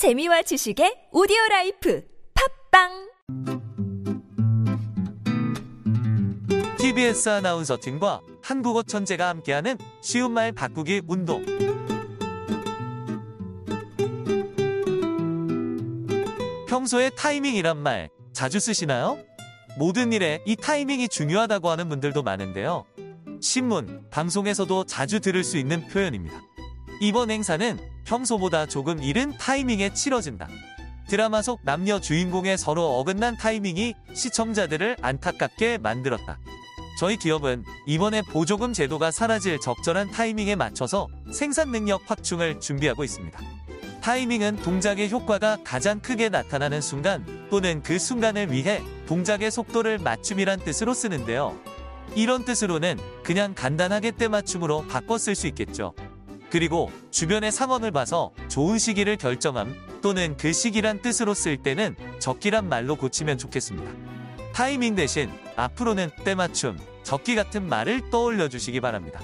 재미와 지식의 오디오 라이프 팟빵 TBS 아나운서 팀과 한국어 천재가 함께하는 쉬운 말 바꾸기 운동. 평소에 타이밍이란 말 자주 쓰시나요? 모든 일에 이 타이밍이 중요하다고 하는 분들도 많은데요. 신문, 방송에서도 자주 들을 수 있는 표현입니다. 이번 행사는 평소보다 조금 이른 타이밍에 치러진다. 드라마 속 남녀 주인공의 서로 어긋난 타이밍이 시청자들을 안타깝게 만들었다. 저희 기업은 이번에 보조금 제도가 사라질 적절한 타이밍에 맞춰서 생산 능력 확충을 준비하고 있습니다. 타이밍은 동작의 효과가 가장 크게 나타나는 순간 또는 그 순간을 위해 동작의 속도를 맞춤이란 뜻으로 쓰는데요. 이런 뜻으로는 그냥 간단하게 때 맞춤으로 바꿔 쓸 수 있겠죠. 그리고 주변의 상황을 봐서 좋은 시기를 결정함 또는 그 시기란 뜻으로 쓸 때는 적기란 말로 고치면 좋겠습니다. 타이밍 대신 앞으로는 때맞춤, 적기 같은 말을 떠올려 주시기 바랍니다.